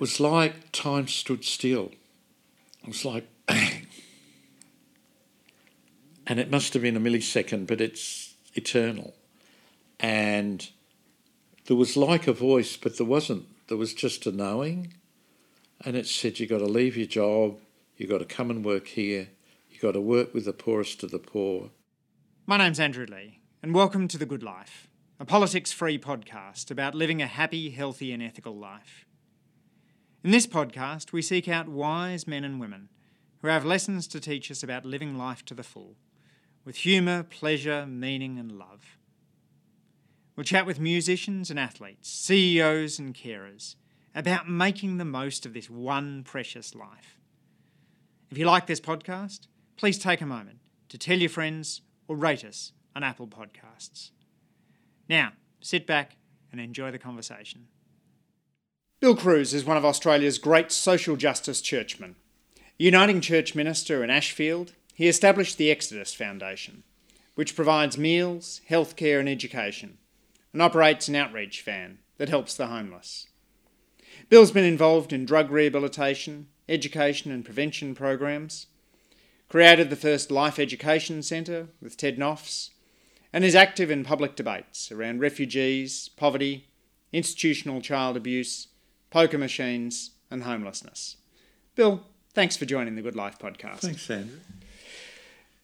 it was like time stood still. It was like bang. And it must have been a millisecond, but it's eternal. And there was like a voice, but there wasn't. There was just a knowing. And it said, You've got to leave your job, you've got to come and work here, you've got to work with the poorest of the poor. My name's Andrew Lee, and welcome to The Good Life, a politics free podcast about living a happy, healthy, and ethical life. In this podcast, we seek out wise men and women who have lessons to teach us about living life to the full, with humour, pleasure, meaning, and love. We'll chat with musicians and athletes, CEOs and carers about making the most of this one precious life. If you like this podcast, please take a moment to tell your friends or rate us on Apple Podcasts. Now, sit back and enjoy the conversation. Bill Crews is one of Australia's great social justice churchmen. Uniting church minister in Ashfield, he established the Exodus Foundation, which provides meals, healthcare, and education, and operates an outreach van that helps the homeless. Bill's been involved in drug rehabilitation, education, and prevention programs, created the first Life Education Centre with Ted Noffs, and is active in public debates around refugees, poverty, institutional child abuse, poker machines, and homelessness. Bill, thanks for joining the Good Life podcast. Thanks, Andrew.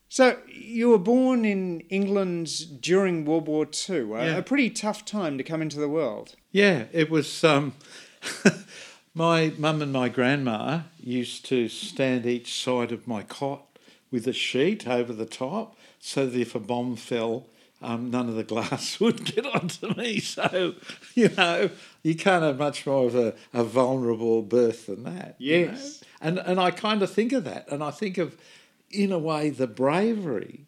So, you were born in England during World War II, a, Yeah. a pretty tough time to come into the world. Yeah, it was. Um, my mum and my grandma used to stand each side of my cot with a sheet over the top so that if a bomb fell, um, none of the glass would get onto me. So, you know, you can't have much more of a, a vulnerable birth than that. you know? Yes. And, and I kind of think of that. And I think of, in a way, the bravery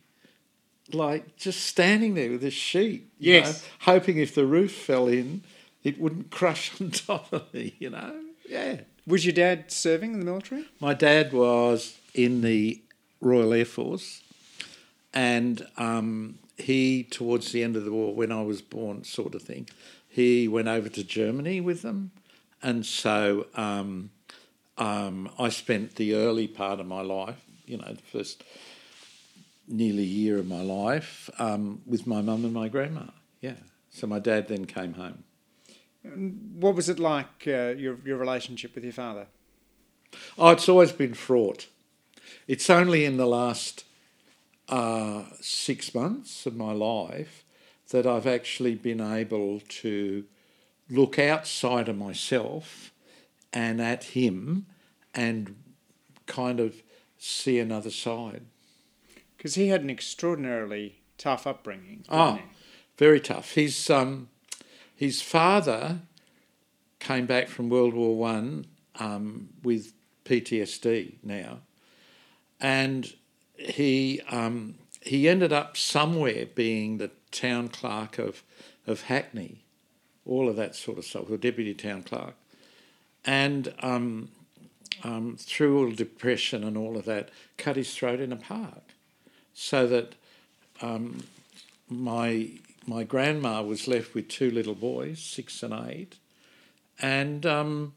like just standing there with a sheet, you Yes. know, hoping if the roof fell in, it wouldn't crush on top of me, you know? Yeah. Was your dad serving in the military? My dad was in the Royal Air Force, and um, he, towards the end of the war, when I was born, sort of thing, he went over to Germany with them. And so um, um, I spent the early part of my life, you know, the first nearly year of my life um, with my mum and my grandma. Yeah. So my dad then came home. What was it like, uh, your, your relationship with your father? Oh, it's always been fraught. It's only in the last uh, six months of my life that I've actually been able to look outside of myself and at him and kind of see another side. Because he had an extraordinarily tough upbringing. Oh, he? very tough. His um, his father came back from World War One um, with PTSD now, and he um, he ended up somewhere being the town clerk of of Hackney, all of that sort of stuff, or deputy town clerk, and um, um, through all depression and all of that, cut his throat in a park, so that um, my my grandma was left with two little boys, six and eight, and um,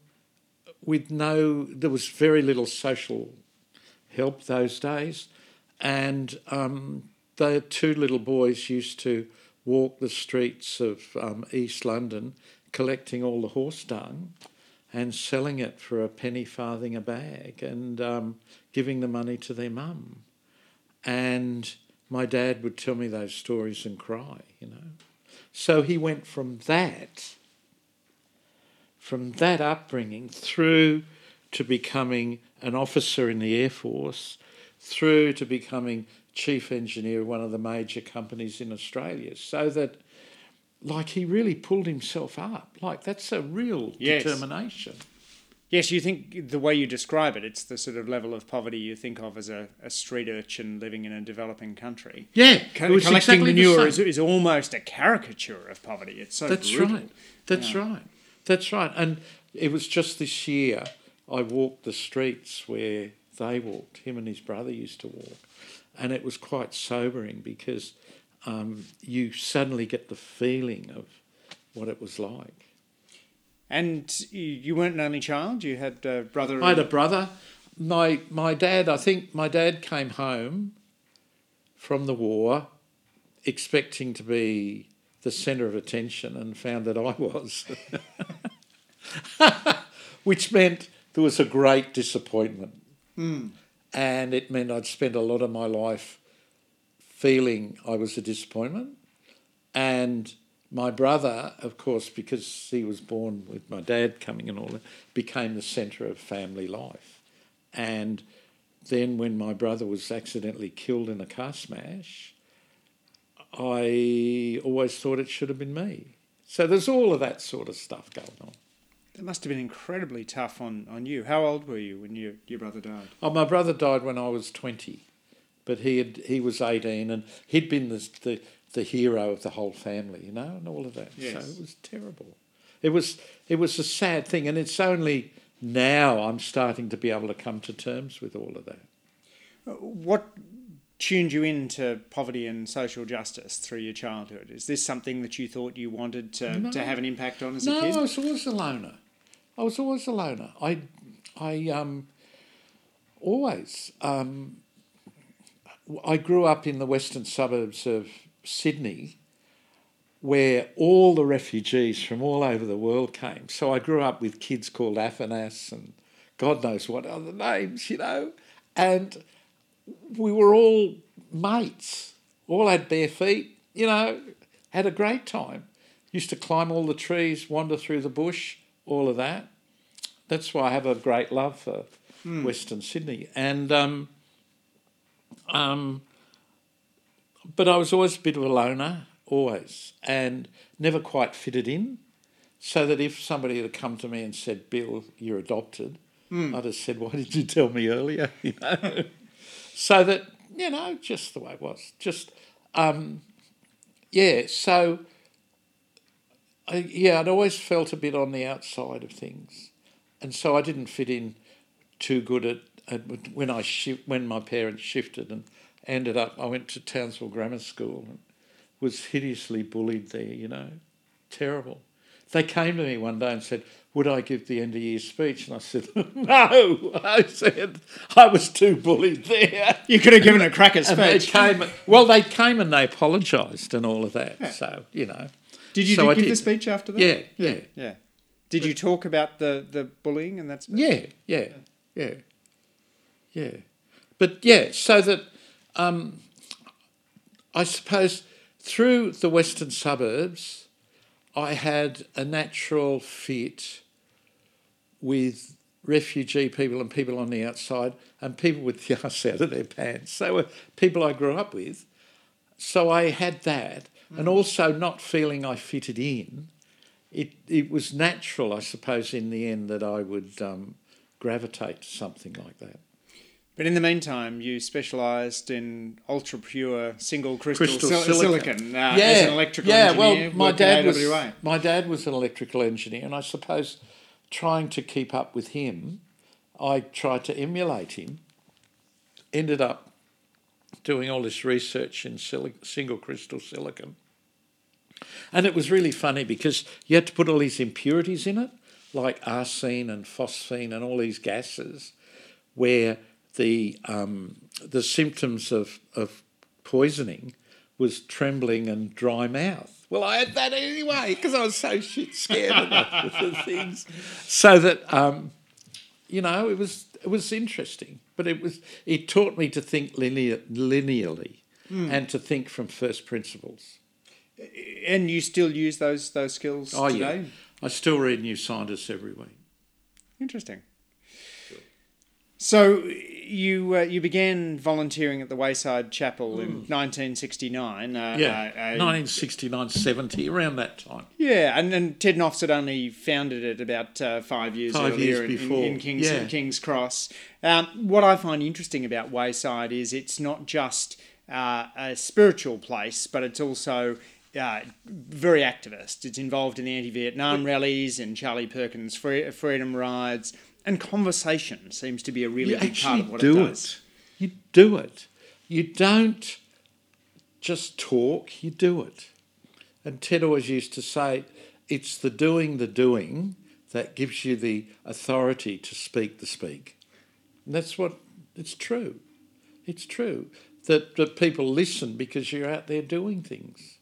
with no, there was very little social help those days, and um, the two little boys used to walk the streets of um, East London, collecting all the horse dung and selling it for a penny farthing a bag, and um, giving the money to their mum, and my dad would tell me those stories and cry, you know. So he went from that, from that upbringing through to becoming an officer in the Air Force, through to becoming chief engineer of one of the major companies in Australia. So that, like, he really pulled himself up. Like, that's a real Yes. determination. Yes, you think the way you describe it, it's the sort of level of poverty you think of as a, a street urchin living in a developing country. Yeah, Co- collecting exactly manure is, is almost a caricature of poverty. It's so That's brutal. right. That's right. That's right. And it was just this year I walked the streets where they walked. Him and his brother used to walk, and it was quite sobering because um, you suddenly get the feeling of what it was like. And you, you weren't an only child. You had a brother. I had a brother. My my dad. I think my dad came home from the war, expecting to be the centre of attention, and found that I was, which meant there was a great disappointment, Mm. and it meant I'd spent a lot of my life feeling I was a disappointment, and my brother, of course, because he was born with my dad coming and all that, became the centre of family life. And then when my brother was accidentally killed in a car smash, I always thought it should have been me. So there's all of that sort of stuff going on. That must have been incredibly tough on, on you. How old were you when your, your brother died? Oh, my brother died when I was 20, but he had he was 18 and he'd been the, the, the hero of the whole family, you know, and all of that. Yes. So it was terrible. It was it was a sad thing, and it's only now I'm starting to be able to come to terms with all of that. Uh, what tuned you into poverty and social justice through your childhood? Is this something that you thought you wanted to, No. to have an impact on as no, a kid? No, I was always a loner. I was always a loner. I, I um, always. Um, I grew up in the western suburbs of Sydney, where all the refugees from all over the world came. So I grew up with kids called Athanas and God knows what other names, you know, and we were all mates. All had bare feet, you know, had a great time. Used to climb all the trees, wander through the bush, all of that. That's why I have a great love for Western Sydney. And um, um, but I was always a bit of a loner, always, and never quite fitted in. So that if somebody had come to me and said, "Bill, you're adopted," I'd have said, "Why did you tell me earlier?" You know. so that you know, just the way it was. Just um, yeah. So I, yeah, I'd always felt a bit on the outside of things, and so I didn't fit in too good at, at when I shi- when my parents shifted and ended up. I went to Townsville Grammar School and was hideously bullied there. You know, terrible. They came to me one day and said, "Would I give the end of year speech?" And I said, "No." I said I was too bullied there. You could have given a crack at And they speech. came. Well, they came and they apologised and all of that. So you know. Did you So do- give the speech after that? Yeah, yeah. Yeah. Did you talk about the, the bullying and that's Yeah, yeah, yeah, yeah. But yeah, so that um, I suppose through the western suburbs, I had a natural fit with refugee people and people on the outside and people with the arse out of their pants. They were people I grew up with. So I had that. And also not feeling I fitted in. It, it was natural, I suppose, in the end that I would um, gravitate to something like that. But in the meantime, you specialised in ultra pure single crystal, Crystal sil- silicon. silicon, uh, as an electrical yeah. engineer. Well, my dad was AWA. my dad was an electrical engineer, and I suppose trying to keep up with him, I tried to emulate him. Ended up doing all this research in silic- single crystal silicon, and it was really funny because you had to put all these impurities in it, like arsine and phosphine and all these gases, where the um, the symptoms of, of poisoning was trembling and dry mouth. Well, I had that anyway because I was so shit scared of the, things. So that um, you know, it was it was interesting, but it was it taught me to think linear, linearly and to think from first principles. And you still use those those skills Oh today? yeah, I still read New Scientist every week. Interesting. So you uh, you began volunteering at the Wayside Chapel in 1969. Uh, Hmm. Yeah, uh, uh, 1969, 70, around that time. Yeah, and then Ted Noffs had only founded it about uh, five years Five earlier years in, in- before, in, King's, yeah. King's Cross. Um, what I find interesting about Wayside is it's not just uh, a spiritual place, but it's also uh, very activist. It's involved in the anti-Vietnam rallies and Charlie Perkins' free, freedom rides, and conversation seems to be a really you big part of what do it does. it. You do it. You don't just talk, you do it. And Ted always used to say, it's the doing, the doing that gives you the authority to speak the speak. And that's what it's true. It's true that, that people listen because you're out there doing things.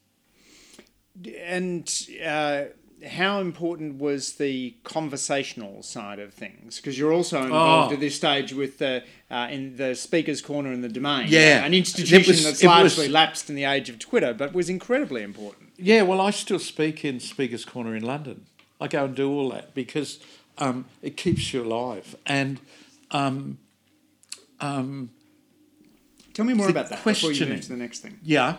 And uh, how important was the conversational side of things? Because you're also involved Oh. at this stage with the uh, in the speaker's corner in the domain. Yeah. an institution was- that's it was- largely lapsed in the age of Twitter, but was incredibly important. Yeah, well, I still speak in Speaker's Corner in London. I go and do all that because um, it keeps you alive. And um, um, Tell me more about that before you move to the next thing. yeah,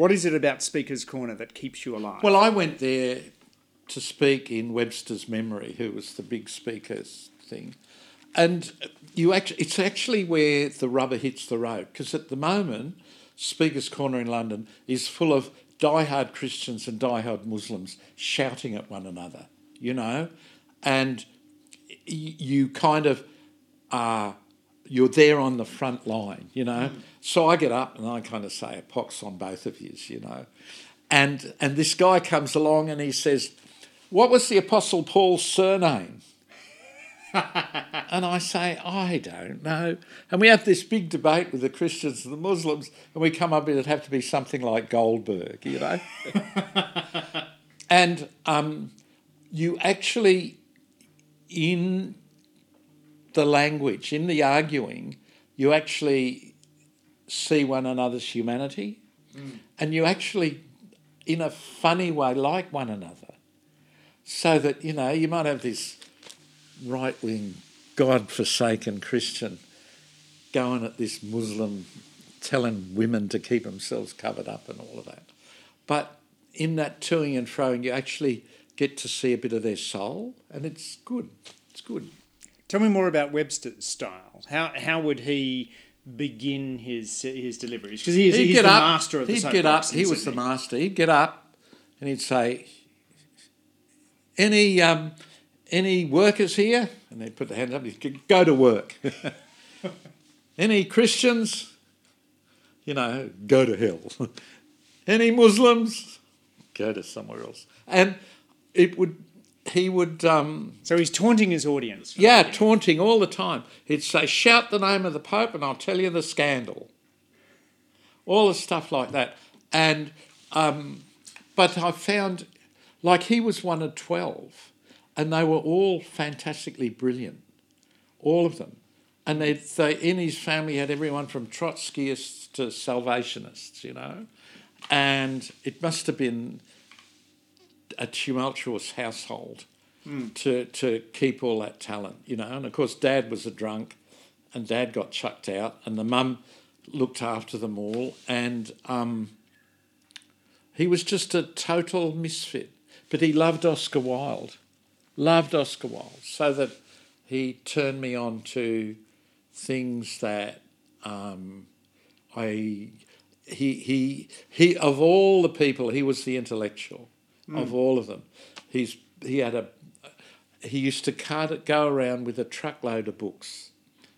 What is it about Speaker's Corner that keeps you alive? well, I went there to speak in Webster's memory, who was the big speakers thing. And you actually, it's actually where the rubber hits the road because at the moment, Speaker's Corner in London is full of diehard Christians and diehard Muslims shouting at one another, you know, and you kind of are you're there on the front line, you know. So I get up and I kind of say a pox on both of you, you know, and and this guy comes along and he says, "What was the Apostle Paul's surname?" and I say, I don't know. And we have this big debate with the Christians and the Muslims, and we come up with it'd have to be something like Goldberg, you know. and um, you actually, in the language, in the arguing, you actually see one another's humanity, mm. and you actually, in a funny way, like one another. So that, you know, you might have this right wing, God forsaken Christian going at this Muslim, telling women to keep themselves covered up and all of that. But in that toing and froing, you actually get to see a bit of their soul, and it's good. It's good. Tell me more about Webster's style. How how would he begin his his deliveries? Because He'd he's get the up, master of the He'd get up. He was the master. He'd get up, and he'd say, "Any um, any workers here?" And they'd put their hands up. He'd go- go to work. any Christians? You know, go to hell. any Muslims? Go to somewhere else. And it would. He would. Um, So he's taunting his audience. yeah, taunting all the time. He'd say, Shout the name of the Pope and I'll tell you the scandal. All the stuff like that. And, um, but I found, like, he was one of 12 and they were all fantastically brilliant. All of them. And they, they, in his family, had everyone from Trotskyists to Salvationists, you know. And it must have been a tumultuous household to to keep all that talent, you know. And of course, Dad was a drunk, and Dad got chucked out, and the mum looked after them all, and um, he was just a total misfit. But he loved Oscar Wilde, loved Oscar Wilde, so that he turned me on to things that um, I he he he of all the people he was the intellectual of mm. all of them. He's he had a he used to cart it, go around with a truckload of books,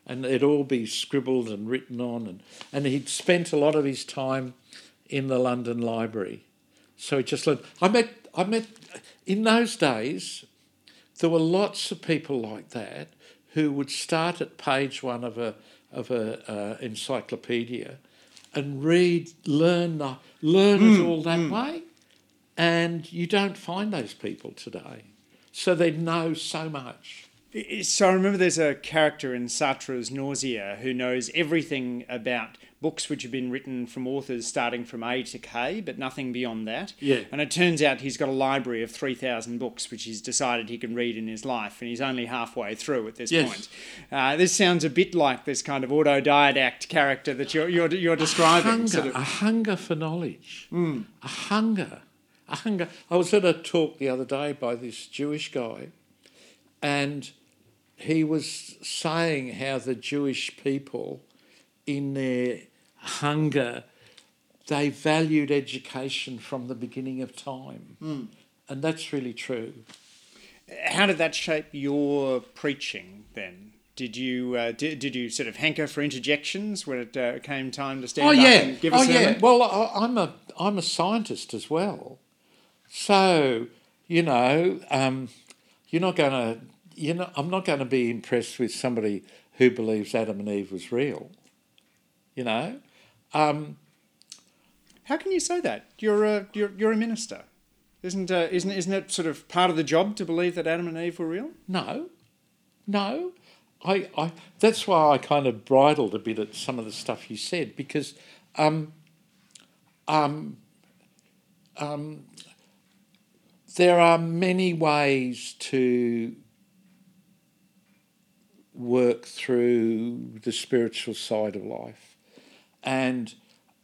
and it'd all be scribbled and written on, and and he'd spent a lot of his time in the London Library, so he just learned. I met I met in those days. There were lots of people like that who would start at page one of a of a uh, encyclopedia and read, learn the, learn it mm, all that mm. way, and you don't find those people today. So they know so much. So I remember there's a character in Sartre's Nausea who knows everything about books which have been written from authors starting from A to K, but nothing beyond that. Yeah. And it turns out he's got a library of 3,000 books which he's decided he can read in his life, and he's only halfway through at this Yes. point. Uh, this sounds a bit like this kind of autodidact character that you're, you're, you're describing. hunger, sort of- a hunger for knowledge, a hunger, a hunger. I was at a talk the other day by this Jewish guy, and he was saying how the Jewish people, in their hunger, they valued education from the beginning of time, and that's really true. How did that shape your preaching then? Did you uh, did, did you sort of hanker for interjections when it uh, came time to stand oh up yeah, and give us a oh sermon? yeah. Well, I, I'm a I'm a scientist as well, so you know, um, you're not going to. You know, I'm not going to be impressed with somebody who believes Adam and Eve was real. You know, um, How can you say that? You're a you're, you're a minister, isn't uh, isn't isn't it sort of part of the job to believe that Adam and Eve were real? no, no. I, I that's why I kind of bridled a bit at some of the stuff you said because um, um, um, there are many ways to work through the spiritual side of life. And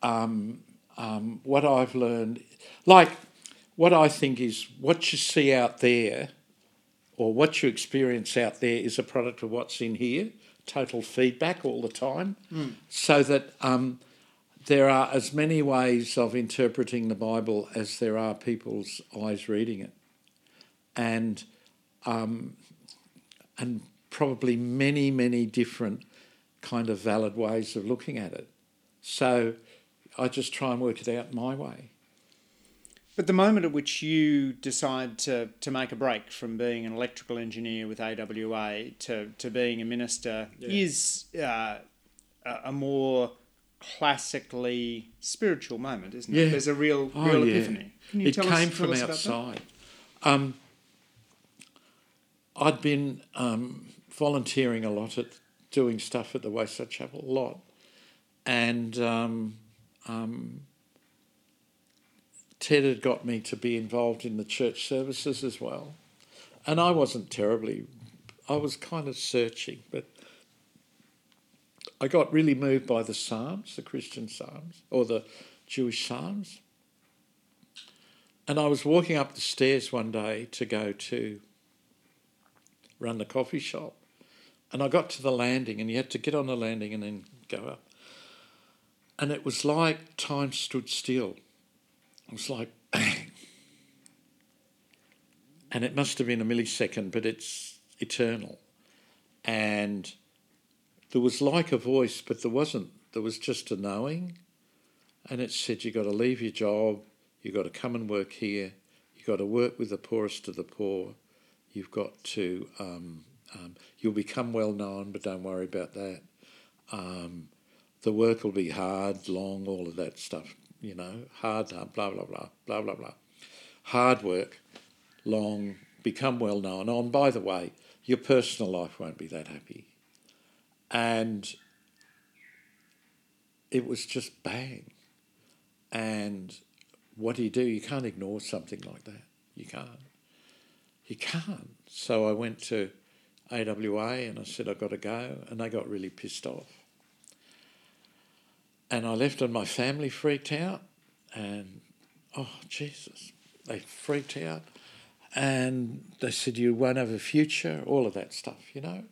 um, um, what I've learned, like what I think is what you see out there or what you experience out there is a product of what's in here, total feedback all the time, so that um, there are as many ways of interpreting the Bible as there are people's eyes reading it. And um, and probably many, many different kind of valid ways of looking at it. So I just try and work it out my way. But the moment at which you decide to, to make a break from being an electrical engineer with AWA to, to being a minister is uh, a more classically spiritual moment, isn't it? Yeah. There's a real, Oh, real yeah. epiphany. It came us, from outside. Um, I'd been um, volunteering a lot at doing stuff at the Wayside Chapel, a lot. And um, um, Ted had got me to be involved in the church services as well. And I wasn't terribly, I was kind of searching, but I got really moved by the Psalms, the Christian Psalms, or the Jewish Psalms. And I was walking up the stairs one day to go to run the coffee shop. And I got to the landing, and you had to get on the landing and then go up. And it was like time stood still. It was like bang. And it must have been a millisecond, but it's eternal. And there was like a voice, but there wasn't. There was just a knowing. And it said, You've got to leave your job, you've got to come and work here, you've got to work with the poorest of the poor, you've got to, um, um, you'll become well known, but don't worry about that. Um, the work will be hard, long, all of that stuff, you know, hard, blah, blah, blah, blah, blah, blah. Hard work, long, become well known. Oh, and by the way, your personal life won't be that happy. And it was just bang. And what do you do? You can't ignore something like that. You can't. You can't. So I went to AWA and I said, I've got to go. And they got really pissed off. And I left and my family freaked out. And oh, Jesus, they freaked out. And they said, You won't have a future, all of that stuff, you know.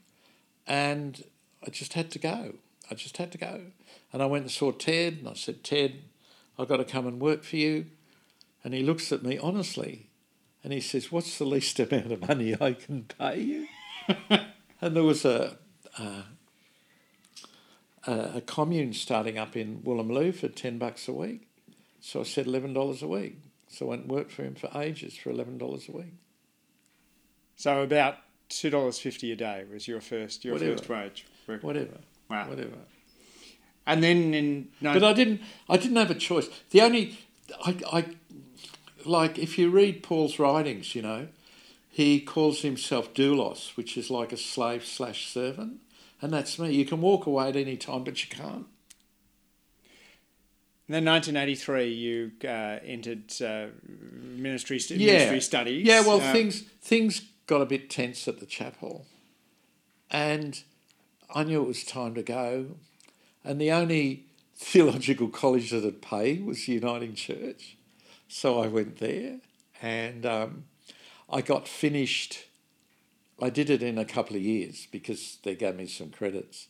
And I just had to go. I just had to go. And I went and saw Ted and I said, Ted, I've got to come and work for you. And he looks at me honestly and he says, What's the least amount of money I can pay you? and there was a, a, a, a commune starting up in Woolloomooloo for 10 bucks a week. So I said $11 a week. So I went and worked for him for ages for $11 a week. So about two dollars fifty a day was your first your Whatever. first wage. Work. Whatever. Wow. Whatever. And then in no, But I didn't. I didn't have a choice. The only, I, I, like if you read Paul's writings, you know, he calls himself doulos, which is like a slave slash servant, and that's me. You can walk away at any time, but you can't. then 1983 you uh, entered uh, ministry stu- Yeah. ministry studies. Yeah. Well, Um, things things got a bit tense at the chapel, and I knew it was time to go, and the only theological college that had paid was the Uniting Church, so I went there, and um, I got finished. I did it in a couple of years because they gave me some credits,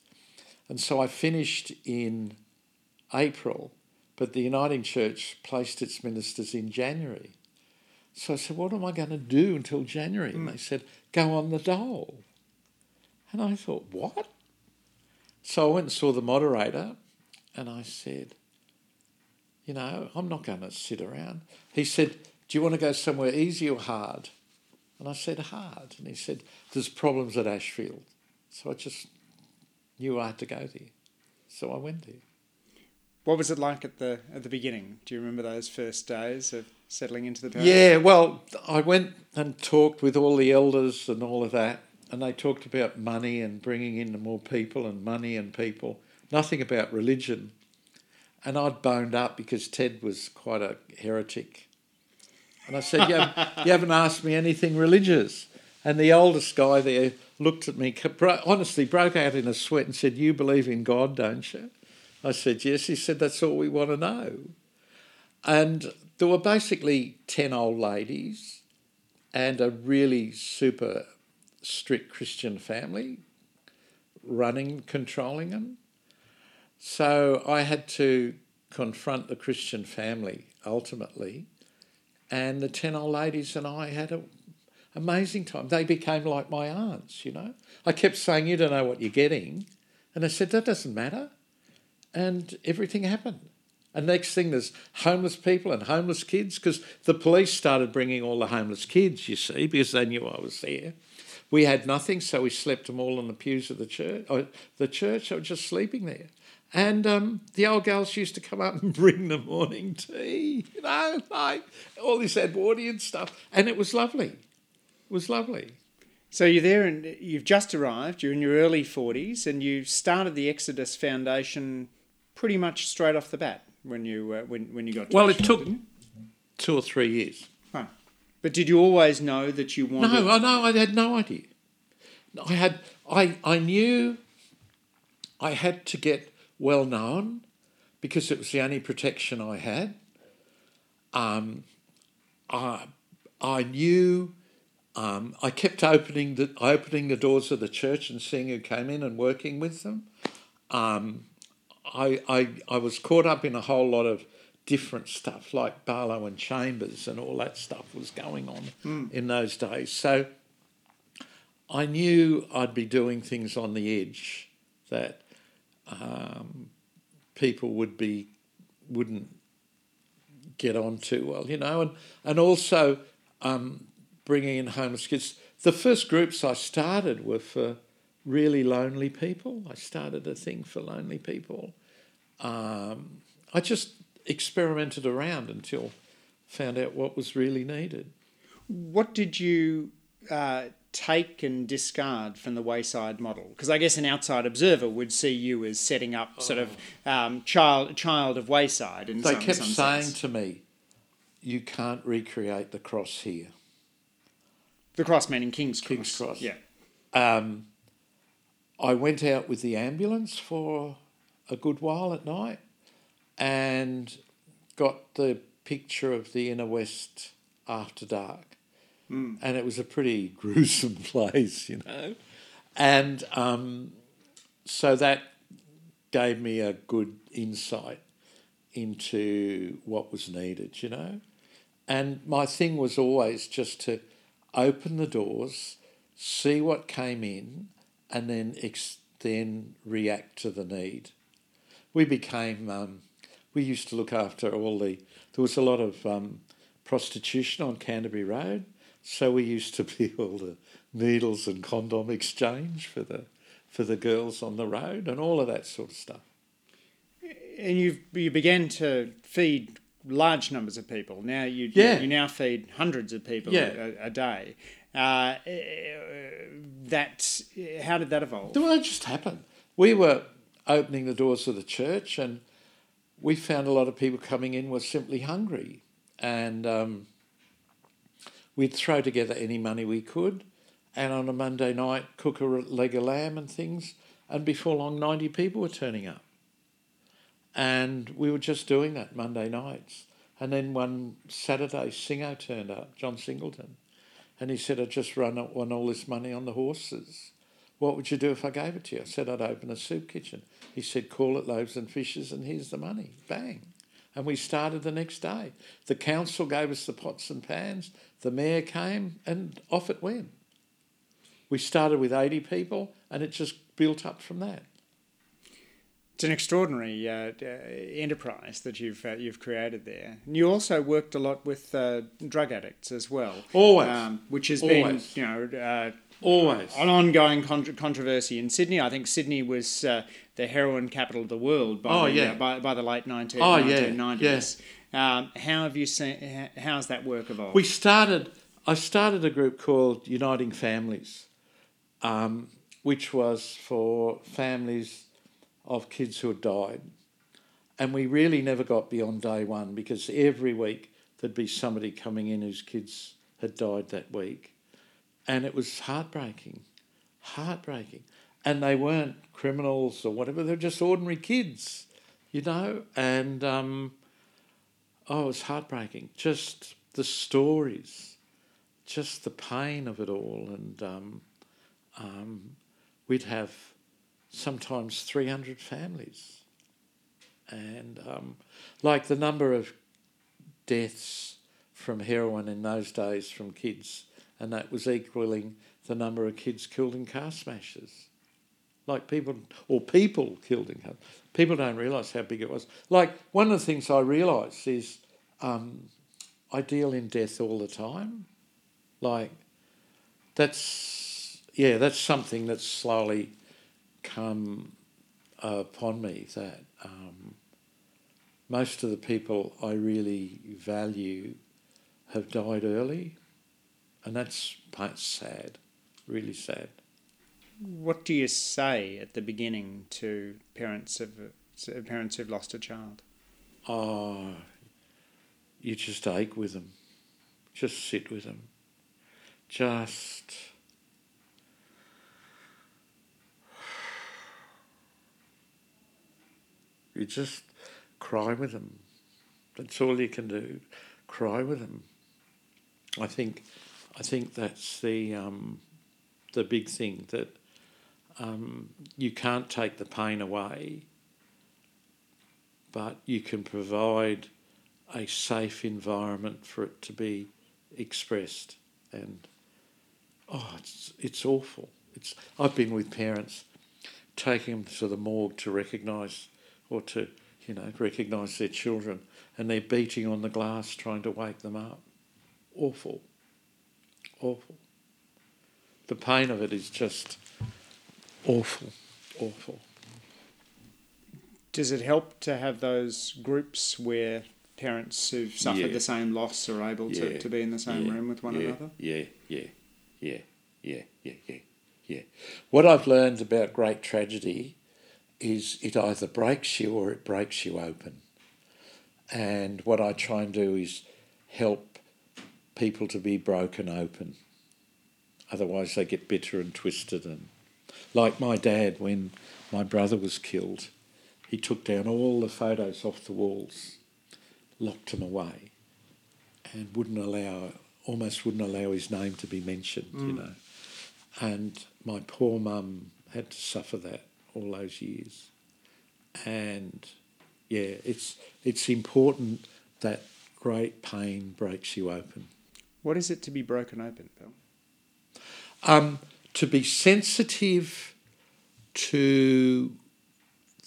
and so I finished in April, but the Uniting Church placed its ministers in January. So I said, What am I going to do until January? And they said, Go on the dole. And I thought, What? So I went and saw the moderator and I said, You know, I'm not going to sit around. He said, Do you want to go somewhere easy or hard? And I said, hard. And he said, there's problems at Ashfield. So I just knew I had to go there. So I went there. What was it like at the at the beginning? Do you remember those first days of settling into the parish? Yeah, well, I went and talked with all the elders and all of that, and they talked about money and bringing in more people and money and people. Nothing about religion. And I'd boned up because Ted was quite a heretic. And I said, you haven't, you haven't asked me anything religious. And the oldest guy there looked at me, honestly broke out in a sweat and said, You believe in God, don't you? I said, Yes. He said, That's all we want to know. And there were basically 10 old ladies and a really super strict Christian family running, controlling them. So I had to confront the Christian family ultimately. And the 10 old ladies and I had an amazing time. They became like my aunts, you know. I kept saying, You don't know what you're getting. And I said, That doesn't matter and everything happened. And next thing, there's homeless people and homeless kids because the police started bringing all the homeless kids, you see, because they knew I was there. We had nothing, so we slept them all in the pews of the church. Oh, the church, I was just sleeping there. And um, the old girls used to come up and bring the morning tea, you know, like all this Edwardian stuff. And it was lovely. It was lovely. So you're there and you've just arrived, you're in your early 40s, and you started the Exodus Foundation pretty much straight off the bat when you uh, when when you got. well, it took two or three years. But did you always know that you wanted? No, I know. I had no idea. I had. I I knew. I had to get well known, because it was the only protection I had. Um, I I knew. Um, I kept opening the opening the doors of the church and seeing who came in and working with them. Um, I, I, I was caught up in a whole lot of different stuff like Barlow and Chambers and all that stuff was going on mm. in those days. So I knew I'd be doing things on the edge that um, people would be wouldn't get on too well, you know, and and also um, bringing in homeless kids. The first groups I started were for really lonely people. I started a thing for lonely people. Um, I just experimented around until found out what was really needed. What did you uh, take and discard from the Wayside model? Because I guess an outside observer would see you as setting up sort of oh. um, child child of Wayside. And they some, kept some saying sense. to me, "You can't recreate the cross here." The cross meaning King's Cross. King's Cross. Yeah. Um, I went out with the ambulance for a good while at night and got the picture of the inner west after dark. Mm. And it was a pretty gruesome place, you know. And um, so that gave me a good insight into what was needed, you know. And my thing was always just to open the doors, see what came in, and then ex- then react to the need. We became um, we used to look after all the. There was a lot of um, prostitution on Canterbury Road, so we used to be all the needles and condom exchange for the for the girls on the road and all of that sort of stuff. And you you began to feed large numbers of people. Now you yeah. you now feed hundreds of people yeah. a, a, day. Uh, that how did that evolve? Well, it just happened. We were opening the doors of the church, and we found a lot of people coming in were simply hungry, and um, we'd throw together any money we could, and on a Monday night cook a leg of lamb and things, and before long, ninety people were turning up, and we were just doing that Monday nights. And then one Saturday, Singo turned up, John Singleton and he said, I just run won all this money on the horses. What would you do if I gave it to you? I said, I'd open a soup kitchen. He said, call it Loaves and Fishes and here's the money. Bang. And we started the next day. The council gave us the pots and pans. The mayor came and off it went. We started with 80 people and it just built up from that. It's an extraordinary uh, uh, enterprise that you've uh, you've created there. And you also worked a lot with uh, drug addicts as well. Always. um, which has Always. been you know uh, Always. an ongoing contro- controversy in Sydney. I think Sydney was uh, the heroin capital of the world by, Oh, the, yeah. uh, by, by the late 19, Oh, yeah, 1990s. Um, how have you seen, how's that work evolved? We started. I started a group called Uniting Families, um, which was for families of kids who had died, and we really never got beyond day one because every week there'd be somebody coming in whose kids had died that week, and it was heartbreaking, heartbreaking, and they weren't criminals or whatever; they're just ordinary kids, you know, and. Um, Oh, it was heartbreaking. Just the stories, just the pain of it all. And um, um, we'd have sometimes 300 families. And um, like the number of deaths from heroin in those days from kids, and that was equaling the number of kids killed in car smashes. Like people, or people killed in car. People don't realise how big it was. Like one of the things I realise is um, I deal in death all the time. Like that's yeah, that's something that's slowly come upon me. That um, most of the people I really value have died early, and that's quite sad, really sad. what do you say at the beginning to parents of parents who've lost a child? Oh, you just ache with them. Just sit with them. Just. You just cry with them. That's all you can do. Cry with them. I think, I think that's the um, the big thing that um, you can't take the pain away but you can provide a safe environment for it to be expressed. And oh, it's it's awful. It's I've been with parents taking them to the morgue to recognise or to you know recognise their children, and they're beating on the glass trying to wake them up. Awful, awful. The pain of it is just awful, awful. Does it help to have those groups where parents who've suffered Yeah. the same loss are able to, Yeah, to be in the same yeah, room with one another? Yeah, yeah, yeah, yeah, yeah, yeah, yeah. What I've learned about great tragedy is it either breaks you or it breaks you open. And what I try and do is help people to be broken open. Otherwise, they get bitter and twisted. And like my dad, when my brother was killed, he took down all the photos off the walls, locked them away, and wouldn't allow, almost wouldn't allow his name to be mentioned, you mm. know. And my poor mum had to suffer that all those years. And yeah, it's it's important that great pain breaks you open. What is it to be broken open, Bill? Um, to be sensitive to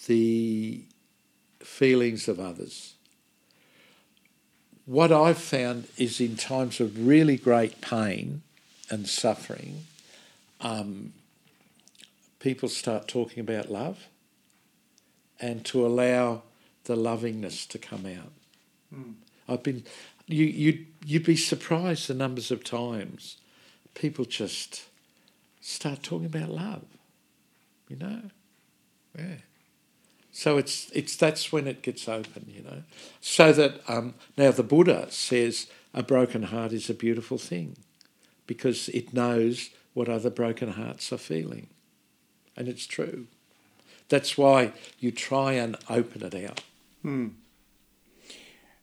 the feelings of others. What I've found is in times of really great pain and suffering, um, people start talking about love and to allow the lovingness to come out. I've been, you, you'd, you'd be surprised the numbers of times people just start talking about love, you know? Yeah. So it's it's that's when it gets open, you know. So that um, now the Buddha says a broken heart is a beautiful thing, because it knows what other broken hearts are feeling, and it's true. That's why you try and open it out.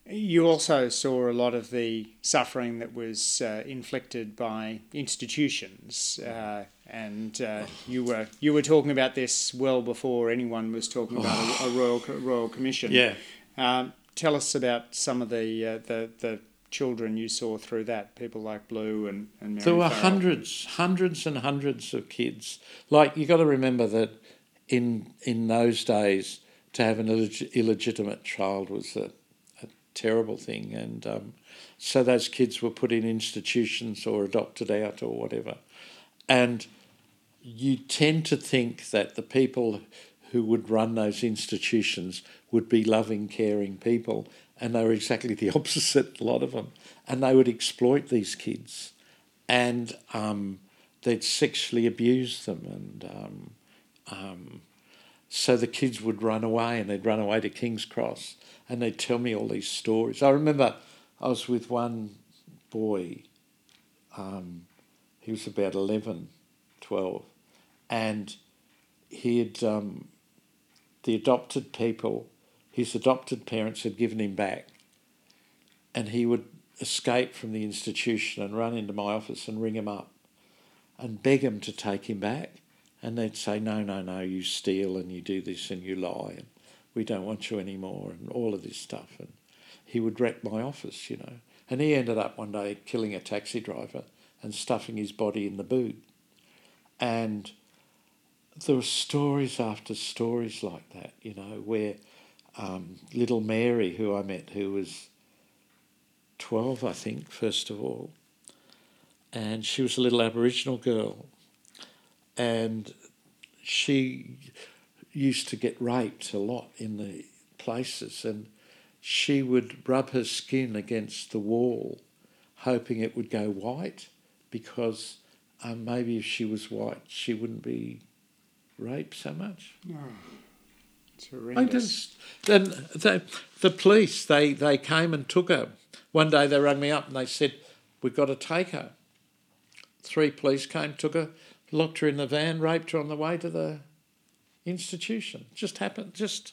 You also saw a lot of the suffering that was uh, inflicted by institutions, uh, and uh, you were you were talking about this well before anyone was talking about a, a royal royal commission. Yeah. Um, tell us about some of the uh, the the children you saw through that. People like Blue and and Mary There were Farrell. hundreds, hundreds and hundreds of kids. Like you got to remember that in in those days to have an illeg- illegitimate child was a, a terrible thing, and um, so those kids were put in institutions or adopted out or whatever, and you tend to think that the people who would run those institutions would be loving, caring people, and they were exactly the opposite, a lot of them. And they would exploit these kids, and um, they'd sexually abuse them, and um, um, so the kids would run away, and they'd run away to King's Cross, and they'd tell me all these stories. I remember I was with one boy, um, he was about 11, 12, and he had um, the adopted people, his adopted parents had given him back, and he would escape from the institution and run into my office and ring him up and beg him to take him back. And they'd say, No, no, no, you steal and you do this and you lie we don't want you anymore and all of this stuff. And he would wreck my office, you know. And he ended up one day killing a taxi driver and stuffing his body in the boot. And there were stories after stories like that, you know, where um, little Mary, who I met, who was 12, I think, first of all, and she was a little Aboriginal girl, and she used to get raped a lot in the places, and she would rub her skin against the wall, hoping it would go white, because um, maybe if she was white, she wouldn't be raped so much. Oh, it's I horrendous. just, then the, the police they, they came and took her. One day they rang me up and they said, "We've got to take her." Three police came, took her, locked her in the van, raped her on the way to the institution. Just happened, just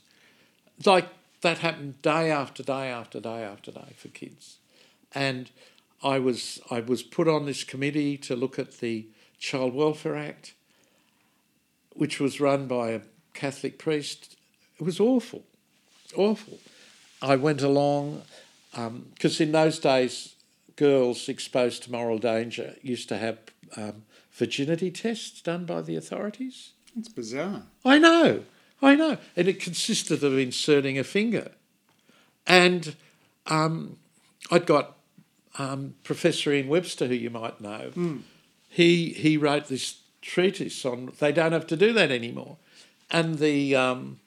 like that happened day after day after day after day for kids. And I was I was put on this committee to look at the Child Welfare Act, which was run by a Catholic priest. It was awful, awful. I went along because in those days, girls exposed to moral danger used to have um, virginity tests done by the authorities. It's bizarre. I know, I know. And it consisted of inserting a finger. And um, I'd got um, Professor Ian Webster, who you might know, he, he wrote this treatise on they don't have to do that anymore. And the, um,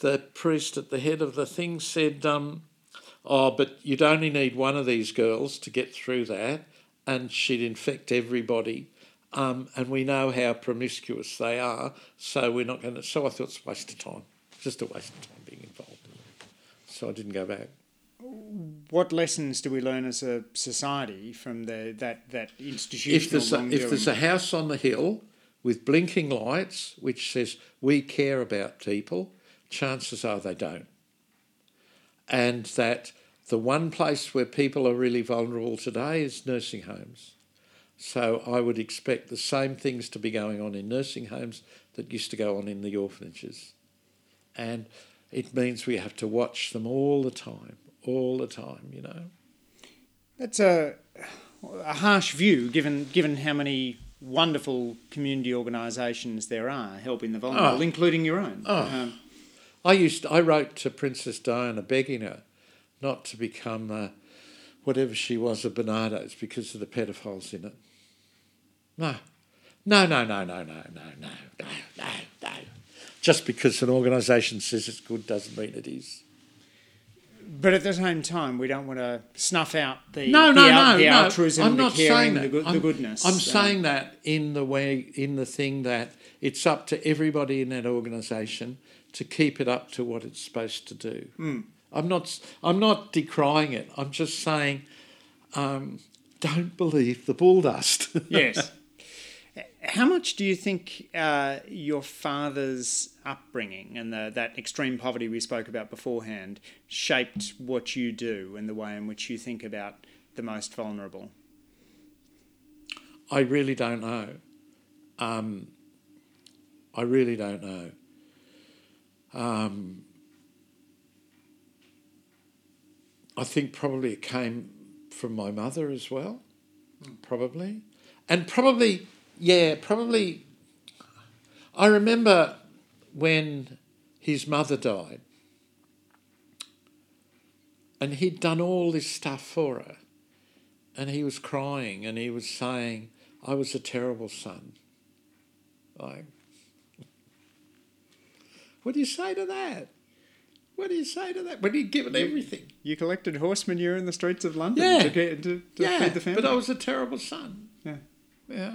the priest at the head of the thing said, um, Oh, but you'd only need one of these girls to get through that, and she'd infect everybody. Um, and we know how promiscuous they are, so we're not going to. So I thought it's a waste of time, just a waste of time being involved. So I didn't go back. What lessons do we learn as a society from the that that institutional If there's a, if there's a house on the hill with blinking lights which says we care about people, chances are they don't. And that the one place where people are really vulnerable today is nursing homes. So I would expect the same things to be going on in nursing homes that used to go on in the orphanages. And it means we have to watch them all the time, all the time, you know. That's a a harsh view, given given how many wonderful community organisations there are helping the vulnerable, Oh. including your own. Oh. Um, I used I wrote to Princess Diana begging her not to become uh, whatever she was of Barnardo's because of the pedophiles in it. No, no, no, no, no, no, no, no, no, no, no. Just because an organisation says it's good doesn't mean it is. but at the same time, we don't want to snuff out the No, the, no, al- no, the no. altruism, I'm the not caring, saying that. the, good, I'm, goodness. I'm Um, saying that in the way, in the thing that it's up to everybody in that organisation to keep it up to what it's supposed to do. Hmm. I'm not. I'm not decrying it. I'm just saying, um, don't believe the bull dust. yes. How much do you think uh, your father's upbringing and the, that extreme poverty we spoke about beforehand shaped what you do and the way in which you think about the most vulnerable? I really don't know. Um, I really don't know. Um, I think probably it came from my mother as well, probably. And probably, yeah, probably. I remember when his mother died, and he'd done all this stuff for her. And he was crying and he was saying, I was a terrible son. Like, what do you say to that? What do you say to that? When he'd given everything. You collected horse manure in the streets of London Yeah. to, get, to, to yeah, feed the family. but I was a terrible son. Yeah. Yeah.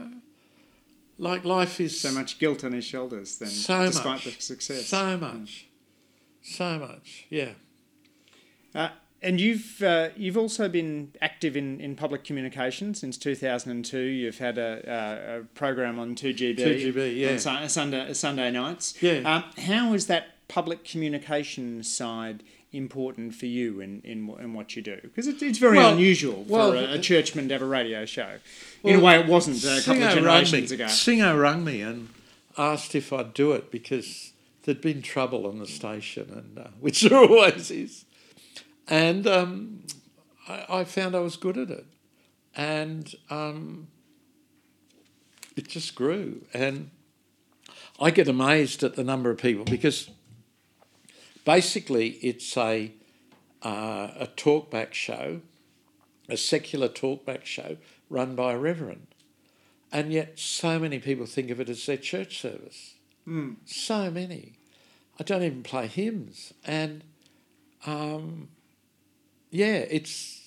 Like life is so much guilt on his shoulders then, So despite much. the success. So much. So much. Yeah. Uh, and you've uh, you've also been active in, in public communication since 2002. You've had a, a, a program on 2GB, 2GB, yeah. on Sun- Sunday Sunday nights. Yeah. Um, how is that public communication side important for you in in, in what you do? Because it, it's very Well- unusual for well, a, a churchman to have a radio show. in a way, it wasn't a couple of generations ago. Singo rung me and asked if I'd do it because there'd been trouble on the station, and uh, which there always is. And um, I, I found I was good at it, and um, it just grew. And I get amazed at the number of people because basically it's a uh, a talkback show, a secular talkback show run by a reverend. And yet, so many people think of it as their church service. So many. I don't even play hymns. And um, yeah, it's,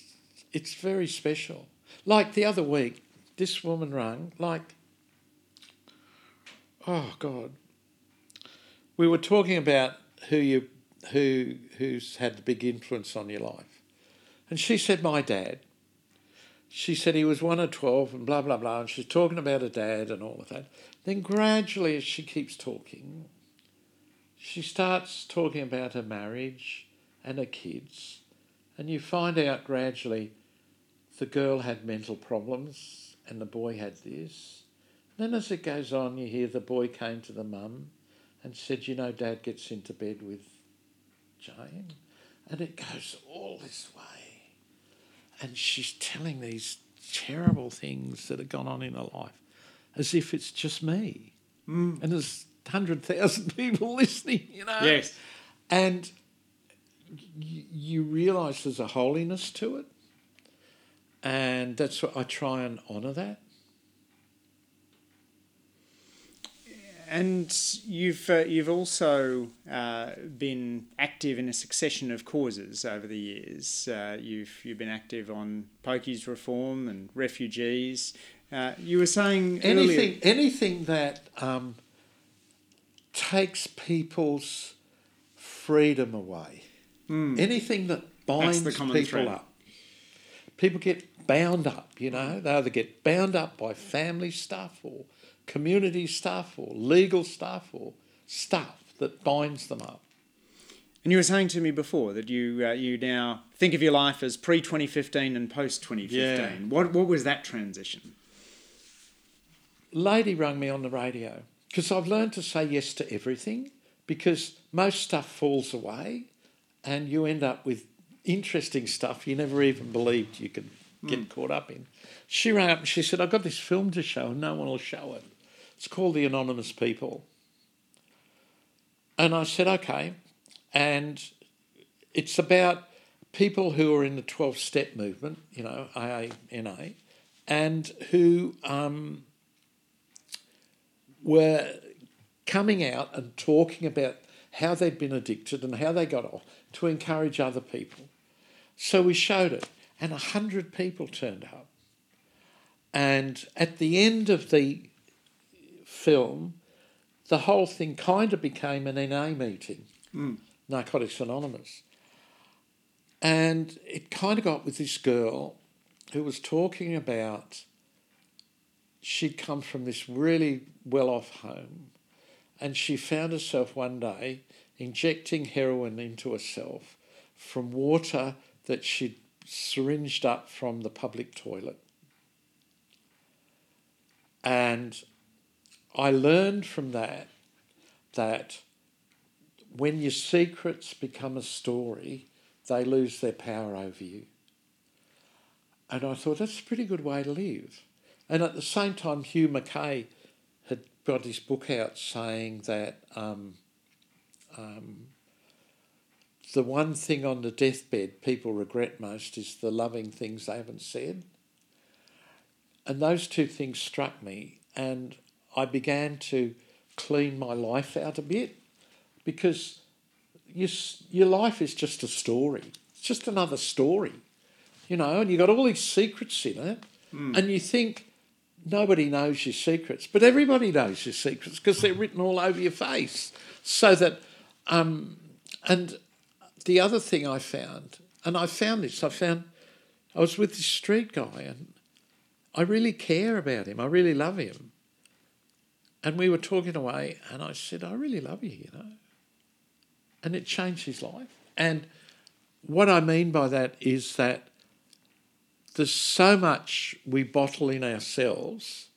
it's very special. Like the other week, this woman rang, like, oh God. We were talking about who you who who's had the big influence on your life. And she said, My dad. She said he was one of 12 and blah, blah, blah. And she's talking about her dad and all of that. Then gradually, as she keeps talking, she starts talking about her marriage and her kids. And you find out gradually the girl had mental problems and the boy had this. Then, as it goes on, you hear the boy came to the mum and said, You know, dad gets into bed with Jane. And it goes all this way. And she's telling these terrible things that have gone on in her life as if it's just me. Mm. And there's 100,000 people listening, you know? Yes. And y- you realise there's a holiness to it. And that's what I try and honour that. And you've uh, you've also uh, been active in a succession of causes over the years. Uh, you've you've been active on pokies reform and refugees. Uh, you were saying earlier, anything anything that um, takes people's freedom away, anything that binds the people thread. up. People get bound up, you know. They either get bound up by family stuff or community stuff or legal stuff or stuff that binds them up. and you were saying to me before that you uh, you now think of your life as pre twenty fifteen and post twenty fifteen. Yeah. What what was that transition? lady rang me on the radio because I've learned to say yes to everything because most stuff falls away and you end up with interesting stuff you never even believed you could get caught up in. She rang up and she said, I've got this film to show and no one will show it. It's called The Anonymous People. And I said, okay. And it's about people who are in the 12 step movement, you know, AA, NA, and who um, were coming out and talking about how they'd been addicted and how they got off to encourage other people. So we showed it, and a hundred people turned up. And at the end of the film, the whole thing kind of became an NA meeting, hmm. Narcotics Anonymous. And it kind of got with this girl who was talking about she'd come from this really well off home and she found herself one day injecting heroin into herself from water that she'd syringed up from the public toilet. And I learned from that that when your secrets become a story, they lose their power over you. And I thought that's a pretty good way to live. And at the same time, Hugh Mackay had got his book out saying that um, um, the one thing on the deathbed people regret most is the loving things they haven't said. And those two things struck me, and I began to clean my life out a bit because your, your life is just a story. It's just another story, you know, and you've got all these secrets in it, mm. and you think nobody knows your secrets, but everybody knows your secrets because they're written all over your face. So that, um, and the other thing I found, and I found this, I found I was with this street guy and I really care about him. I really love him. And we were talking away, and I said, I really love you, you know. And it changed his life. And what I mean by that is that there's so much we bottle in ourselves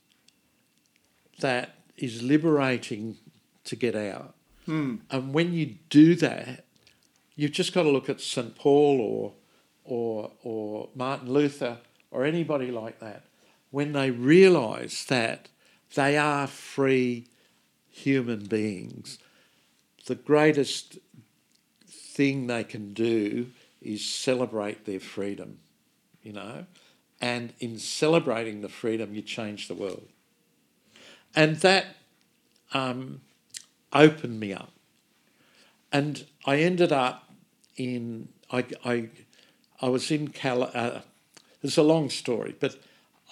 that is liberating to get out. Mm. And when you do that, you've just got to look at St. Paul or, or, or Martin Luther or anybody like that when they realise that they are free human beings, the greatest thing they can do is celebrate their freedom, you know? And in celebrating the freedom, you change the world. And that um, opened me up. And I ended up in, I, I, I was in Cal, uh, it's a long story, but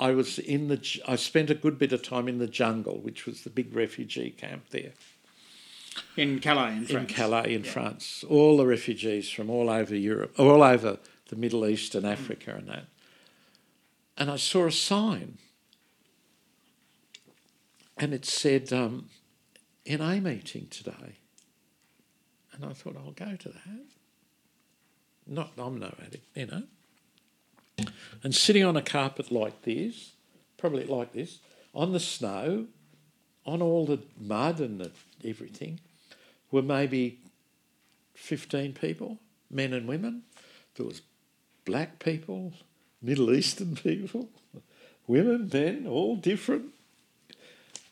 I was in the. I spent a good bit of time in the jungle, which was the big refugee camp there. In Calais, in France. In Calais, in yeah. France. All the refugees from all over Europe, all over the Middle East and Africa mm. and that. And I saw a sign. And it said, um, in a meeting today. And I thought, I'll go to that. Not, I'm no addict, you know. And sitting on a carpet like this, probably like this, on the snow, on all the mud and the everything, were maybe 15 people, men and women. There was black people, Middle Eastern people, women, men, all different.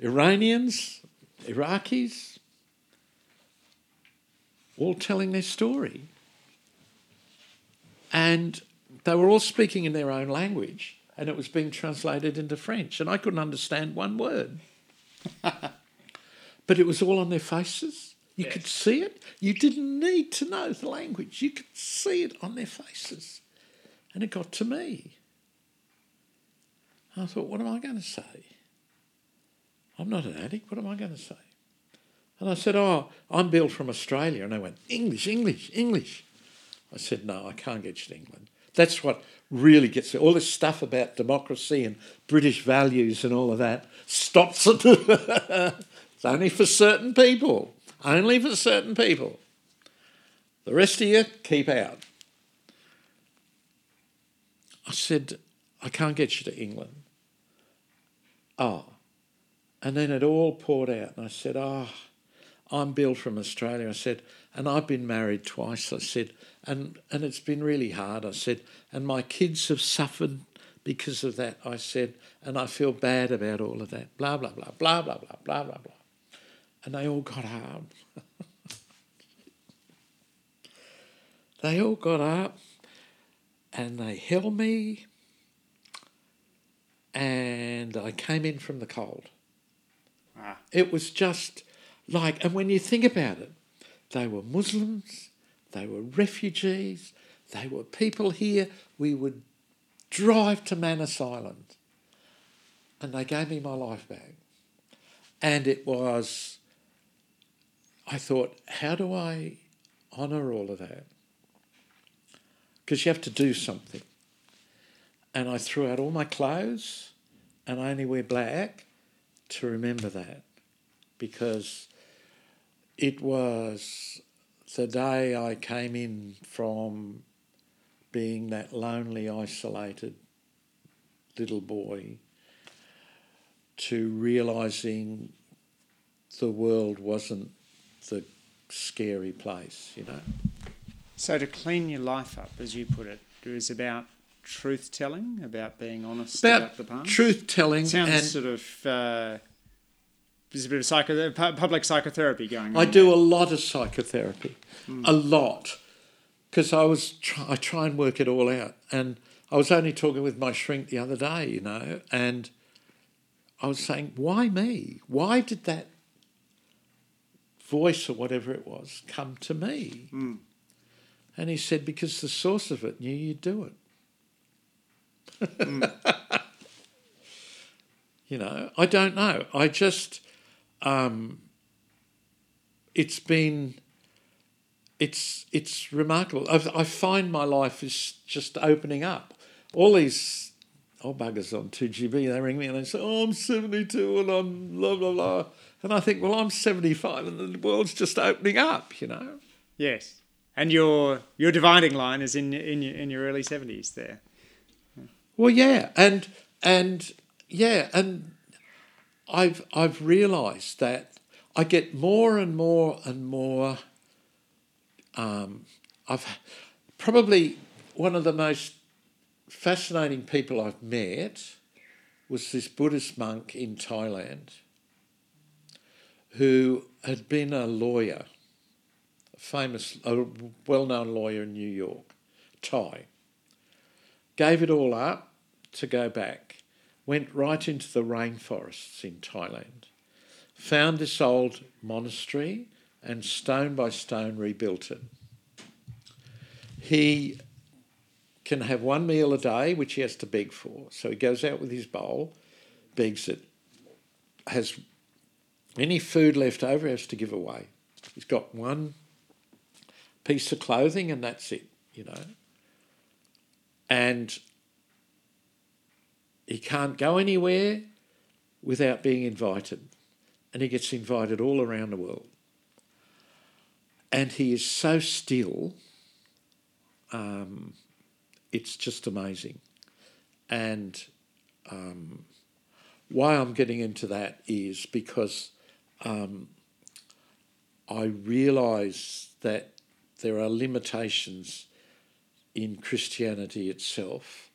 Iranians, Iraqis, all telling their story. And they were all speaking in their own language and it was being translated into French, and I couldn't understand one word. but it was all on their faces. You yes. could see it. You didn't need to know the language, you could see it on their faces. And it got to me. I thought, what am I going to say? I'm not an addict. What am I going to say? And I said, Oh, I'm Bill from Australia. And they went, English, English, English. I said, No, I can't get you to England. That's what really gets it. All this stuff about democracy and British values and all of that stops it. it's only for certain people. Only for certain people. The rest of you, keep out. I said, I can't get you to England. Oh. And then it all poured out. And I said, Oh, I'm Bill from Australia. I said, and I've been married twice. I said, and, and it's been really hard. I said, and my kids have suffered because of that. I said, and I feel bad about all of that. Blah, blah, blah, blah, blah, blah, blah, blah, blah. And they all got up. they all got up and they held me and I came in from the cold. Ah. It was just like, and when you think about it, they were Muslims, they were refugees, they were people here. We would drive to Manus Island and they gave me my life back. And it was, I thought, how do I honour all of that? Because you have to do something. And I threw out all my clothes and I only wear black to remember that because it was the day I came in from being that lonely, isolated little boy to realizing the world wasn't the scary place, you know. So, to clean your life up, as you put it, it was about truth telling, about being honest about, about the past. Truth telling. Sounds and sort of uh, there's a bit of psycho, public psychotherapy going on. I do a lot of psychotherapy, mm. a lot. because I was try, I try and work it all out, and I was only talking with my shrink the other day, you know, and I was saying, why me? Why did that voice or whatever it was come to me? Mm. And he said, because the source of it knew you'd do it. Mm. you know, I don't know. I just, um, it's been, it's it's remarkable. I, I find my life is just opening up. All these old buggers on 2GB, they ring me and they say, oh, I'm 72 and I'm blah, blah, blah. And I think, well, I'm 75 and the world's just opening up, you know? Yes. And your your dividing line is in in your, in your early seventies there. Well, yeah, and and yeah, and I've I've realised that I get more and more and more. Um, I've probably one of the most fascinating people I've met was this Buddhist monk in Thailand who had been a lawyer a famous, a well-known lawyer in New York, Thai. Gave it all up to go back. Went right into the rainforests in Thailand. Found this old monastery and stone by stone rebuilt it. He can have one meal a day, which he has to beg for. So he goes out with his bowl, begs it, has any food left over, has to give away. He's got one piece of clothing and that's it, you know. And he can't go anywhere without being invited. And he gets invited all around the world. And he is so still, um, it's just amazing. And um, why I'm getting into that is because um, I realise that there are limitations in Christianity itself,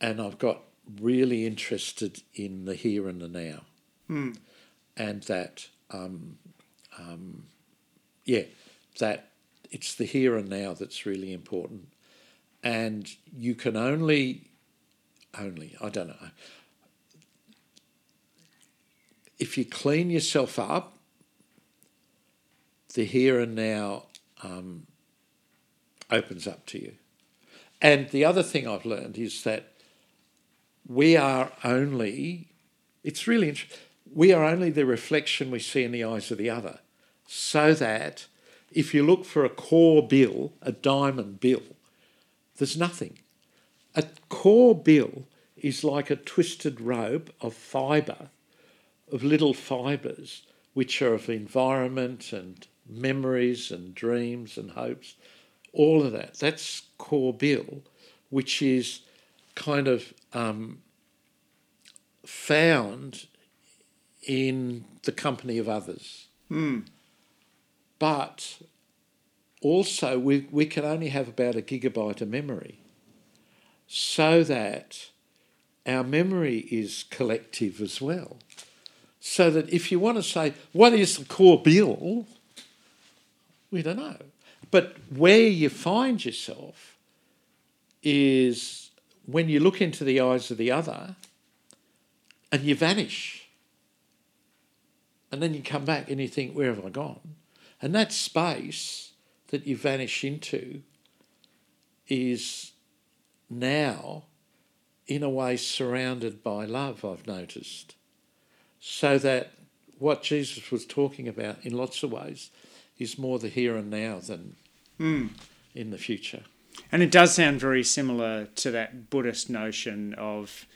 and I've got really interested in the here and the now, mm. and that, um, um, yeah, that it's the here and now that's really important, and you can only, only I don't know, if you clean yourself up, the here and now um, opens up to you. And the other thing I've learned is that we are only, it's really interesting, we are only the reflection we see in the eyes of the other. So that if you look for a core bill, a diamond bill, there's nothing. A core bill is like a twisted rope of fibre, of little fibres, which are of environment and memories and dreams and hopes, all of that. That's core bill, which is kind of um, found in the company of others. Mm. But also, we, we can only have about a gigabyte of memory so that our memory is collective as well. So that if you want to say, what is the core bill? We don't know. But where you find yourself is when you look into the eyes of the other and you vanish. And then you come back and you think, where have I gone? And that space that you vanish into is now, in a way, surrounded by love, I've noticed. So that what Jesus was talking about in lots of ways is more the here and now than mm. in the future. And it does sound very similar to that Buddhist notion of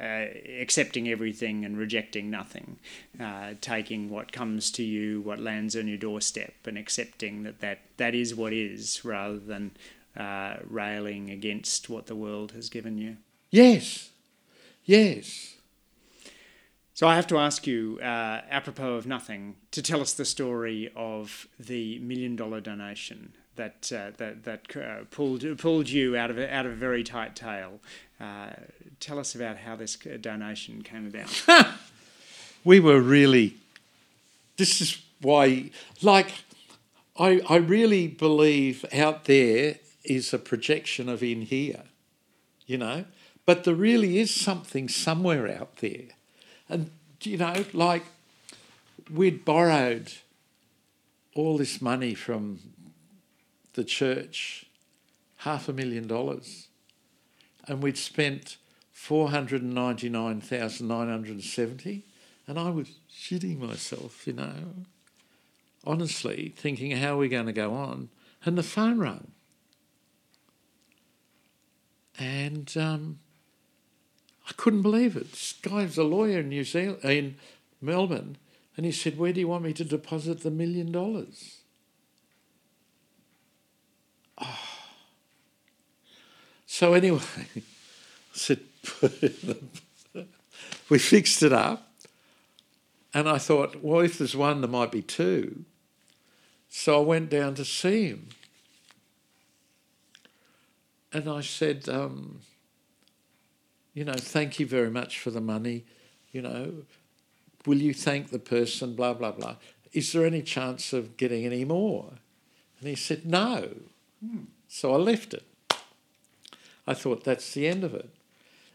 uh, accepting everything and rejecting nothing, uh, taking what comes to you, what lands on your doorstep, and accepting that that, that is what is, rather than uh, railing against what the world has given you. Yes, yes. So I have to ask you, uh, apropos of nothing, to tell us the story of the million dollar donation that uh, that that uh, pulled pulled you out of a, out of a very tight tail. Uh, tell us about how this donation came about. we were really. This is why, like, I I really believe out there is a projection of in here, you know. But there really is something somewhere out there. And, you know, like we'd borrowed all this money from the church, half a million dollars, and we'd spent 499,970 and I was shitting myself, you know, honestly, thinking, how are we going to go on? And the phone rang. And um, I couldn't believe it. This guy was a lawyer in New Zealand, in Melbourne, and he said, "Where do you want me to deposit the million dollars?" Oh. So anyway, I said, we fixed it up and I thought, well, if there's one, there might be two. So I went down to see him. And I said, um, you know, thank you very much for the money. You know, will you thank the person? Blah, blah, blah. Is there any chance of getting any more? And he said, no. Hmm. So I left it. I thought that's the end of it.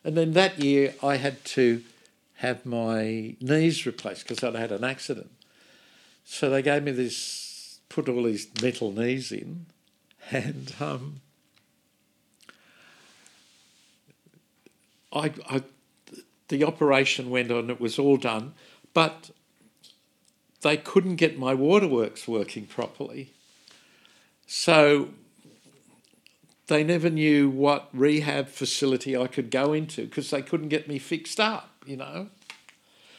And then that year I had to have my knees replaced because I'd had an accident. So they gave me this, put all these metal knees in, and um, I, I, the operation went on. It was all done, but they couldn't get my waterworks working properly. So they never knew what rehab facility I could go into because they couldn't get me fixed up you know.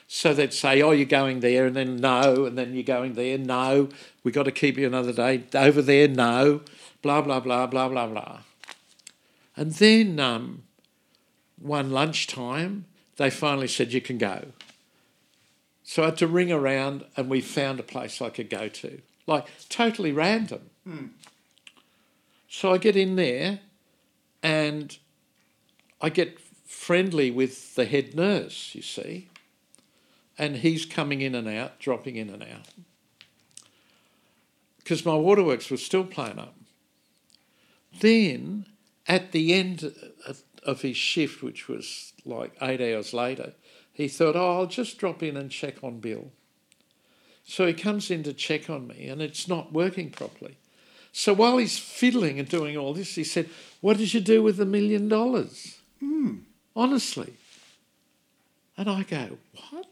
So they'd say, oh, you're going there, and then no, and then you're going there, no, we've got to keep you another day, over there, no, blah, blah, blah, blah, blah, blah. And then um, one lunchtime, they finally said, you can go. So I had to ring around, and we found a place I could go to, like totally random. Mm. So I get in there, and I get friendly with the head nurse, you see, and he's coming in and out, dropping in and out. Because my waterworks were still playing up. Then, at the end of his shift, which was like eight hours later, he thought, oh, I'll just drop in and check on Bill. So he comes in to check on me, and it's not working properly. So while he's fiddling and doing all this, he said, What did you do with the million dollars? Hmm. Honestly. And I go, What?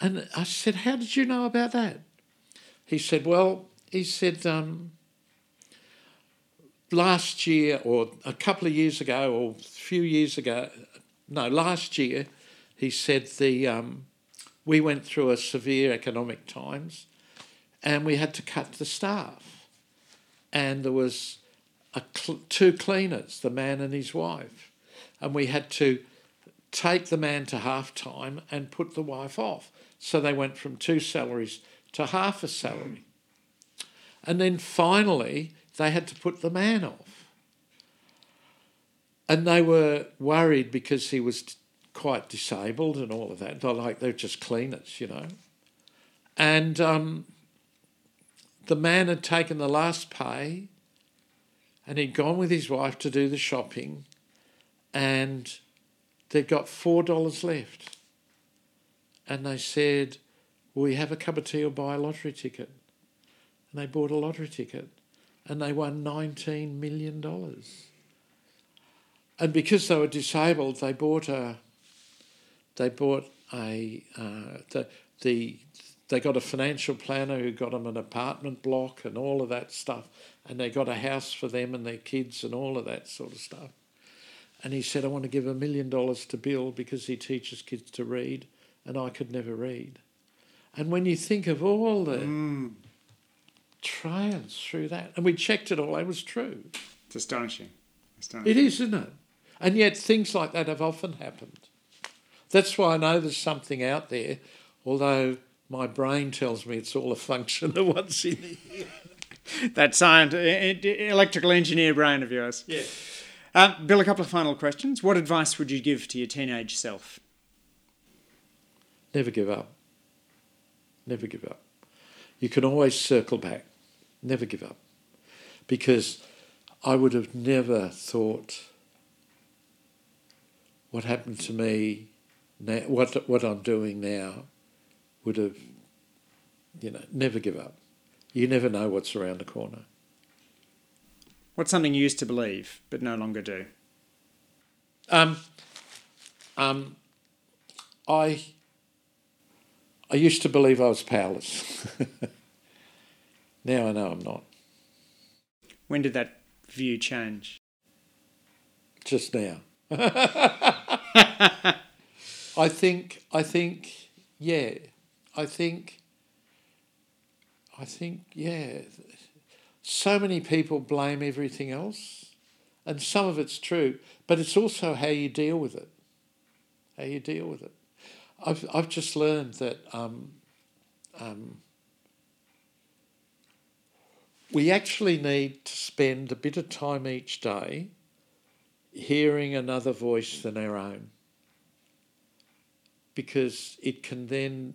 And I said, How did you know about that? He said, Well, he said, um, last year or a couple of years ago or a few years ago, no, last year, he said the um, we went through a severe economic times and we had to cut the staff. And there was cl- two cleaners, the man and his wife, and we had to take the man to half time and put the wife off. So they went from two salaries to half a salary. And then finally, they had to put the man off. And they were worried because he was quite disabled and all of that. They're like, they're just cleaners, you know. And um, the man had taken the last pay and he'd gone with his wife to do the shopping and they'd got $4 left. And they said, Will we have a cup of tea or buy a lottery ticket? And they bought a lottery ticket and they won $19 million. And because they were disabled, they bought a, they bought a, uh, the, the, they got a financial planner who got them an apartment block and all of that stuff and they got a house for them and their kids and all of that sort of stuff. And he said, I want to give a million dollars to Bill because he teaches kids to read, and I could never read. And when you think of all the mm. trials through that, and we checked it all, it was true. It's astonishing. astonishing. It is, isn't it? And yet things like that have often happened. That's why I know there's something out there, although my brain tells me it's all a function of what's in here that science, electrical engineer brain of yours. Yeah. Uh, Bill, a couple of final questions. What advice would you give to your teenage self? Never give up. Never give up. You can always circle back. Never give up. because I would have never thought what happened to me now, what what I'm doing now, would have, you know, never give up. You never know what's around the corner. What's something you used to believe but no longer do? Um, um, I I used to believe I was powerless. now I know I'm not. When did that view change? Just now. I think I think yeah. I think I think yeah. So many people blame everything else, and some of it's true, but it's also how you deal with it. How you deal with it. I've I've just learned that um, um, we actually need to spend a bit of time each day hearing another voice than our own because it can then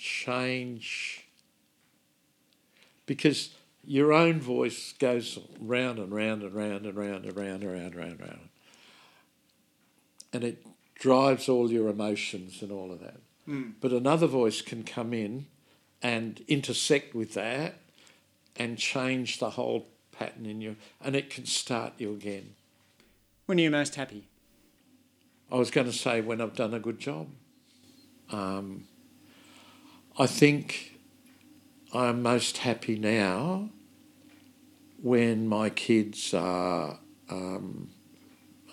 change because your own voice goes round and round and round and round and round and round and round and round. And it drives all your emotions and all of that. Mm. But another voice can come in and intersect with that and change the whole pattern in you and it can start you again. When are you most happy? I was going to say when I've done a good job. Um, I think I'm most happy now when my kids are, um,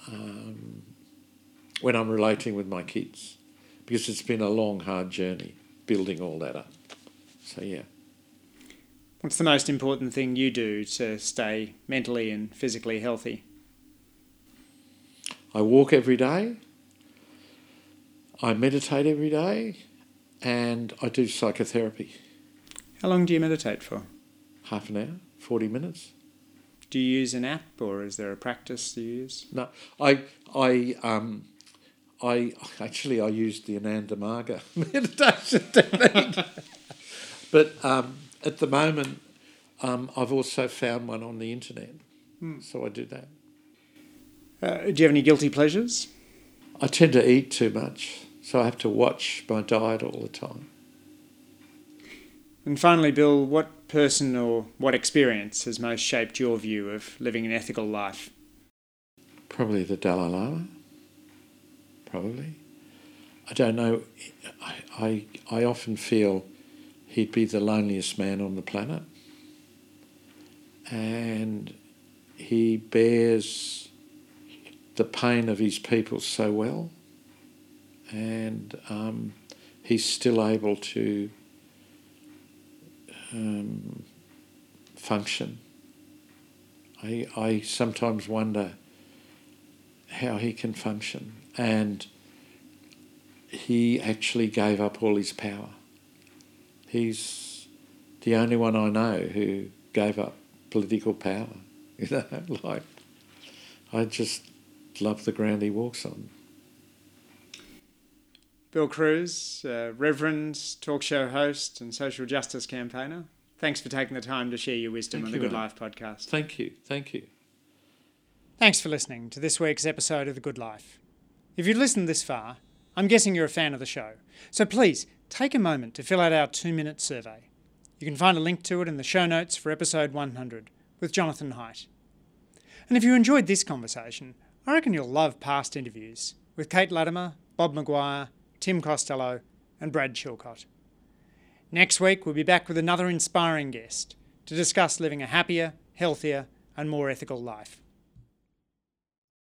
um, when I'm relating with my kids, because it's been a long, hard journey building all that up. So, yeah. What's the most important thing you do to stay mentally and physically healthy? I walk every day. I meditate every day and I do psychotherapy. How long do you meditate for? Half an hour, 40 minutes. Do you use an app or is there a practice you use? No, I, I, um, I actually I used the Ananda Marga meditation technique, but um, at the moment um, I've also found one on the internet, Hmm. so I do that. Uh, do you have any guilty pleasures? I tend to eat too much, so I have to watch my diet all the time. And finally, Bill, what person or what experience has most shaped your view of living an ethical life? Probably the Dalai Lama. Probably. I don't know. I, I, I often feel he'd be the loneliest man on the planet. And he bears the pain of his people so well. And um, he's still able to um, function. I, I sometimes wonder how he can function. And he actually gave up all his power. He's the only one I know who gave up political power. You know, like I just love the ground he walks on. Bill Crews, uh, Reverend, talk show host, and social justice campaigner. Thanks for taking the time to share your wisdom Thank on the Good mate. Life podcast. Thank you, thank you. Thanks for listening to this week's episode of The Good Life. If you've listened this far, I'm guessing you're a fan of the show. So please take a moment to fill out our two minute survey. You can find a link to it in the show notes for episode 100 with Jonathan Haidt. And if you enjoyed this conversation, I reckon you'll love past interviews with Kate Latimer, Bob Maguire, Tim Costello, and Brad Chilcott. Next week, we'll be back with another inspiring guest to discuss living a happier, healthier, and more ethical life.